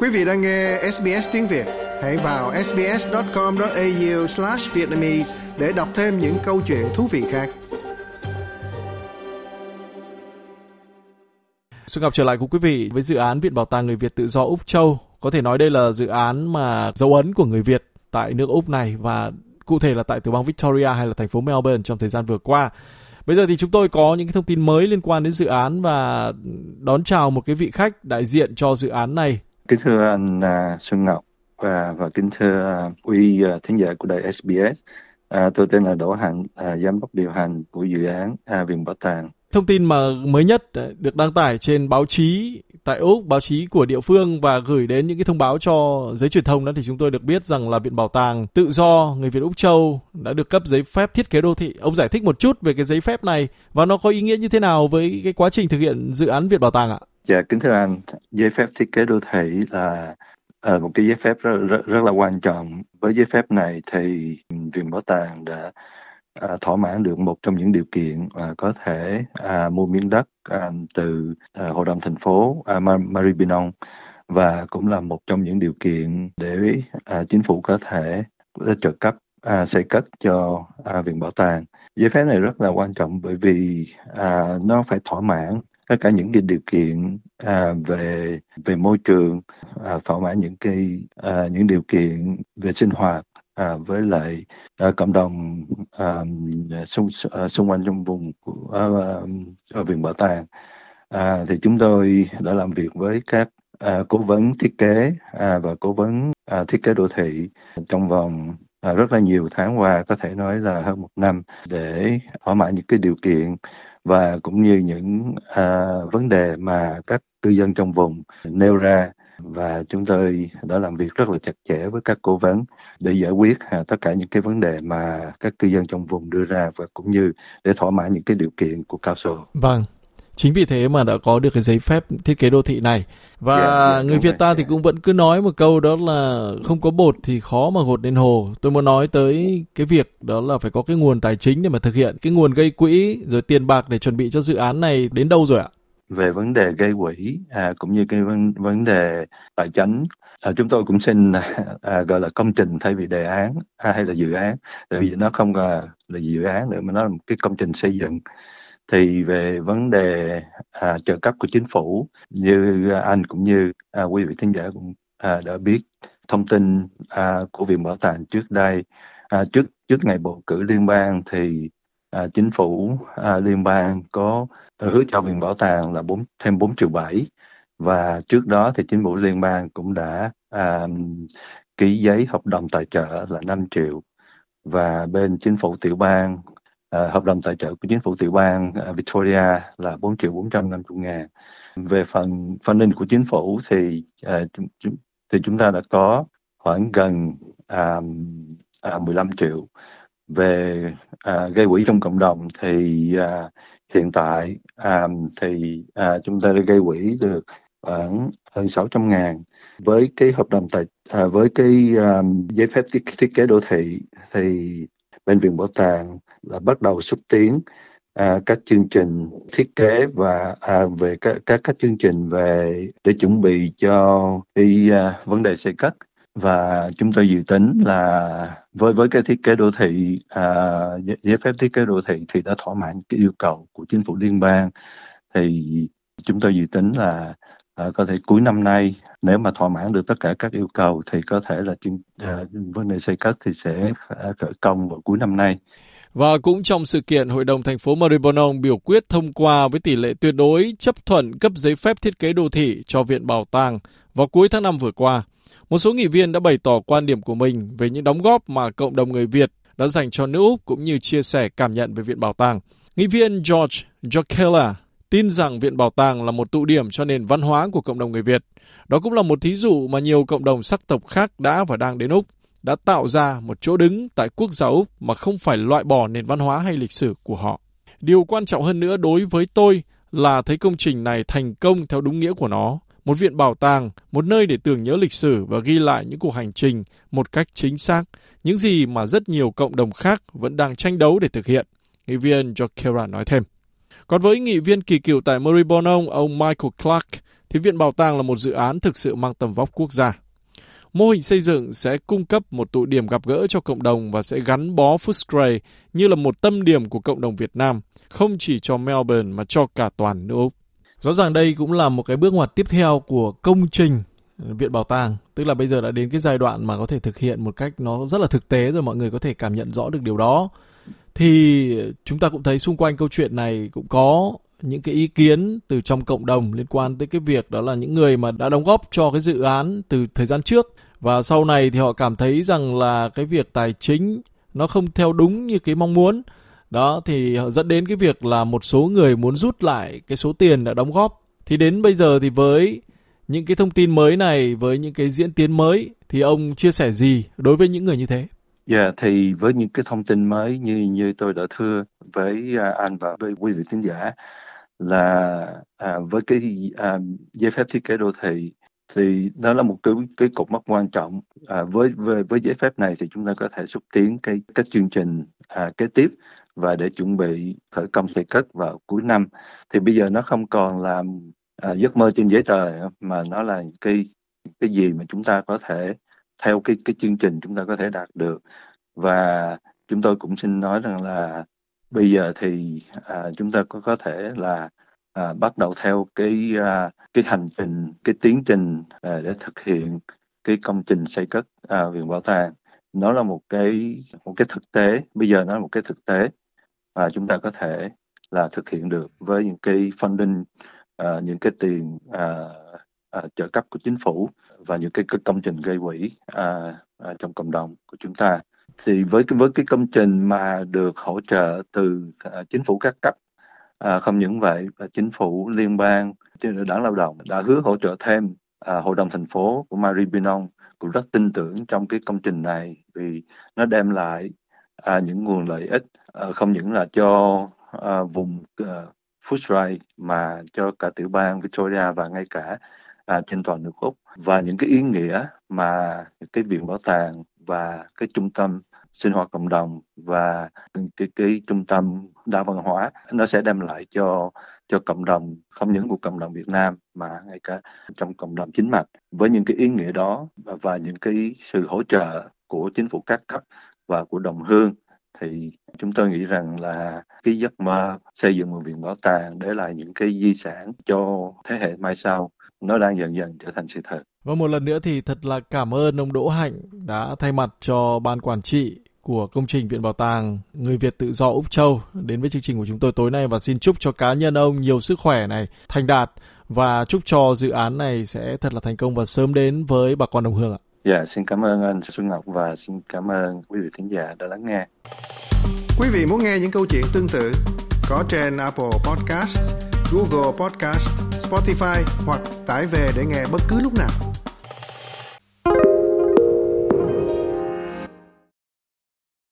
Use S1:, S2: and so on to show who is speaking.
S1: Quý vị đang nghe SBS tiếng Việt, hãy vào sbs.com.au/vietnamese để đọc thêm những câu chuyện thú vị khác.
S2: Xin gặp trở lại cùng quý vị với dự án Viện Bảo tàng Người Việt Tự do Úc Châu. Có thể nói đây là dự án mà dấu ấn của người Việt tại nước Úc này và cụ thể là tại tiểu bang Victoria hay là thành phố Melbourne trong thời gian vừa qua. Bây giờ thì chúng tôi có những cái thông tin mới liên quan đến dự án và đón chào một cái vị khách đại diện cho dự án này.
S3: Kính thưa anh uh, Xuân Ngọc và và kính thưa à, quý uh, thính giả của đài SBS. À, tôi tên là Đỗ Hạnh, à, giám đốc điều hành của dự án à, Viện Bảo tàng
S2: Thông tin mà mới nhất được đăng tải trên báo chí tại Úc, báo chí của địa phương và gửi đến những cái thông báo cho giới truyền thông đó thì chúng tôi được biết rằng là Viện Bảo tàng Tự do người Việt Úc Châu đã được cấp giấy phép thiết kế đô thị. Ông giải thích một chút về cái giấy phép này và nó có ý nghĩa như thế nào với cái quá trình thực hiện dự án Viện Bảo tàng ạ?
S3: Dạ, kính thưa anh, giấy phép thiết kế đô thị là uh, một cái giấy phép rất, rất, rất là quan trọng. Với giấy phép này thì Viện Bảo tàng đã uh, thỏa mãn được một trong những điều kiện uh, có thể uh, mua miếng đất uh, từ uh, hội đồng thành phố à, uh, Marie Binon và cũng là một trong những điều kiện để uh, chính phủ có thể trợ cấp à, xây cất cho à, viện bảo tàng giấy phép này rất là quan trọng bởi vì à, nó phải thỏa mãn tất cả những cái điều kiện à, về về môi trường à, thỏa mãn những cái à, những điều kiện về sinh hoạt à, với lại à, cộng đồng à, xung à, xung quanh trong vùng của à, viện bảo tàng. À, thì chúng tôi đã làm việc với các à, cố vấn thiết kế à, và cố vấn à, thiết kế đô thị trong vòng à, rất là nhiều tháng qua có thể nói là hơn một năm để thỏa mãn những cái điều kiện và cũng như những à, vấn đề mà các cư dân trong vùng nêu ra và chúng tôi đã làm việc rất là chặt chẽ với các cố vấn để giải quyết à, tất cả những cái vấn đề mà các cư dân trong vùng đưa ra và cũng như để thỏa mãn những cái điều kiện của cao sổ.
S2: Vâng. Chính vì thế mà đã có được cái giấy phép thiết kế đô thị này. Và yeah, dạ, yeah, dạ, người Việt ta thì cũng vẫn cứ nói một câu đó là không có bột thì khó mà gột nên hồ. Tôi muốn nói tới cái việc đó là phải có cái nguồn tài chính để mà thực hiện, cái nguồn gây quỹ rồi tiền bạc để chuẩn bị cho dự án này đến đâu rồi ạ?
S3: về vấn đề gây quỹ à, cũng như cái vấn, vấn đề tài chính à, chúng tôi cũng xin à, gọi là công trình thay vì đề án à, hay là dự án tại vì nó không là, là dự án nữa mà nó là một cái công trình xây dựng thì về vấn đề à, trợ cấp của chính phủ như à, anh cũng như à, quý vị thính giả cũng à, đã biết thông tin à, của viện bảo tàng trước đây à, trước trước ngày bầu cử liên bang thì à, chính phủ à, liên bang có hứa cho viện bảo tàng là bốn thêm 4 triệu 7 và trước đó thì chính phủ liên bang cũng đã à, ký giấy hợp đồng tài trợ là 5 triệu. Và bên chính phủ tiểu bang Ờ, hợp đồng tài trợ của chính phủ tiểu bang ờ, Victoria là 4 triệu 450 ngàn. Về phần funding của chính phủ thì ờ, chúng thì chúng ta đã có khoảng gần 15 triệu. Về gây quỹ trong cộng đồng thì hiện tại thì chúng ta đã gây quỹ được khoảng hơn 600 ngàn. Với cái hợp đồng tài à, với cái um, giấy phép thiết, thiết kế đô thị thì bệnh viện bảo tàng là bắt đầu xúc tiến à, các chương trình thiết kế và à, về các, các các chương trình về để chuẩn bị cho cái à, vấn đề xây cất. Và chúng tôi dự tính là với với cái thiết kế đô thị à, giấy phép thiết kế đô thị thì đã thỏa mãn cái yêu cầu của chính phủ liên bang. Thì chúng tôi dự tính là à, có thể cuối năm nay nếu mà thỏa mãn được tất cả các yêu cầu thì có thể là à, vấn đề xây cất thì sẽ à, khởi công vào cuối năm nay.
S2: Và cũng trong sự kiện, Hội đồng thành phố Maribyrnong biểu quyết thông qua với tỷ lệ tuyệt đối chấp thuận cấp giấy phép thiết kế đô thị cho Viện Bảo tàng vào cuối tháng 5 vừa qua. Một số nghị viên đã bày tỏ quan điểm của mình về những đóng góp mà cộng đồng người Việt đã dành cho nước Úc cũng như chia sẻ cảm nhận về Viện Bảo tàng. Nghị viên George Jokela tin rằng Viện Bảo tàng là một tụ điểm cho nền văn hóa của cộng đồng người Việt. Đó cũng là một thí dụ mà nhiều cộng đồng sắc tộc khác đã và đang đến Úc, đã tạo ra một chỗ đứng tại quốc gia Úc mà không phải loại bỏ nền văn hóa hay lịch sử của họ. Điều quan trọng hơn nữa đối với tôi là thấy công trình này thành công theo đúng nghĩa của nó một viện bảo tàng, một nơi để tưởng nhớ lịch sử và ghi lại những cuộc hành trình một cách chính xác, những gì mà rất nhiều cộng đồng khác vẫn đang tranh đấu để thực hiện, nghị viên Jokera nói thêm. Còn với nghị viên kỳ cựu tại Maribyrnong, ông Michael Clark, thì Viện Bảo tàng là một dự án thực sự mang tầm vóc quốc gia. Mô hình xây dựng sẽ cung cấp một tụ điểm gặp gỡ cho cộng đồng và sẽ gắn bó Footscray như là một tâm điểm của cộng đồng Việt Nam, không chỉ cho Melbourne mà cho cả toàn nước Úc. Rõ ràng đây cũng là một cái bước ngoặt tiếp theo của công trình Viện Bảo tàng, tức là bây giờ đã đến cái giai đoạn mà có thể thực hiện một cách nó rất là thực tế rồi mọi người có thể cảm nhận rõ được điều đó. Thì chúng ta cũng thấy xung quanh câu chuyện này cũng có những cái ý kiến từ trong cộng đồng liên quan tới cái việc đó là những người mà đã đóng góp cho cái dự án từ thời gian trước. Và sau này thì họ cảm thấy rằng là cái việc tài chính nó không theo đúng như cái mong muốn. Đó, thì họ dẫn đến cái việc là một số người muốn rút lại cái số tiền đã đóng góp. Thì đến bây giờ thì với những cái thông tin mới này, với những cái diễn tiến mới, thì ông chia sẻ gì đối với những người như thế?
S3: Yeah, thì với những cái thông tin mới như như tôi đã thưa với à, anh và với quý vị khán giả là à, với cái à, giấy phép thiết kế đô thị thì đó là một cái cái cột mốc quan trọng. À, với, với với giấy phép này thì chúng ta có thể xúc tiến cái các chương trình à, kế tiếp và để chuẩn bị khởi công xây cất vào cuối năm. Thì bây giờ nó không còn là à, giấc mơ trên giấy tờ mà nó là cái cái gì mà chúng ta có thể theo cái cái chương trình chúng ta có thể đạt được. Và chúng tôi cũng xin nói rằng là bây giờ thì à, chúng ta có có thể là à, bắt đầu theo cái à, cái hành trình cái tiến trình à, để thực hiện cái công trình xây cất à, viện bảo tàng. Nó là một cái một cái thực tế bây giờ nó là một cái thực tế và chúng ta có thể là thực hiện được với những cái funding à, những cái tiền à, à, trợ cấp của chính phủ và những cái, cái công trình gây quỹ à, à, trong cộng đồng của chúng ta. Thì với cái với cái công trình mà được hỗ trợ từ à, chính phủ các cấp À, không những vậy, à, chính phủ liên bang, đảng lao động đã hứa hỗ trợ thêm à, hội đồng thành phố của Maribyrnong cũng rất tin tưởng trong cái công trình này vì nó đem lại à, những nguồn lợi ích à, không những là cho à, vùng à, Footscray mà cho cả tiểu bang Victoria và ngay cả à, trên toàn nước Úc. Và những cái ý nghĩa mà cái viện bảo tàng và cái trung tâm sinh hoạt cộng đồng và cái cái trung tâm đa văn hóa nó sẽ đem lại cho cho cộng đồng không những của cộng đồng Việt Nam mà ngay cả trong cộng đồng chính mạch. Với những cái ý nghĩa đó và, và những cái sự hỗ trợ của chính phủ các cấp và của đồng hương thì chúng tôi nghĩ rằng là cái giấc mơ xây dựng một viện bảo tàng để lại những cái di sản cho thế hệ mai sau nó đang dần dần trở thành sự thật.
S2: Và một lần nữa thì thật là cảm ơn ông Đỗ Hạnh đã thay mặt cho ban quản trị của công trình Viện Bảo tàng Người Việt Tự do Úc Châu đến với chương trình của chúng tôi tối nay và xin chúc cho cá nhân ông nhiều sức khỏe này, thành đạt và chúc cho dự án này sẽ thật là thành công và sớm đến với bà con đồng hương ạ.
S3: Dạ, xin cảm ơn anh Xuân Ngọc và xin cảm ơn quý vị thính giả đã lắng nghe.
S1: Quý vị muốn nghe những câu chuyện tương tự có trên Apple Podcast, Google Podcast, Spotify hoặc tải về để nghe bất cứ lúc nào.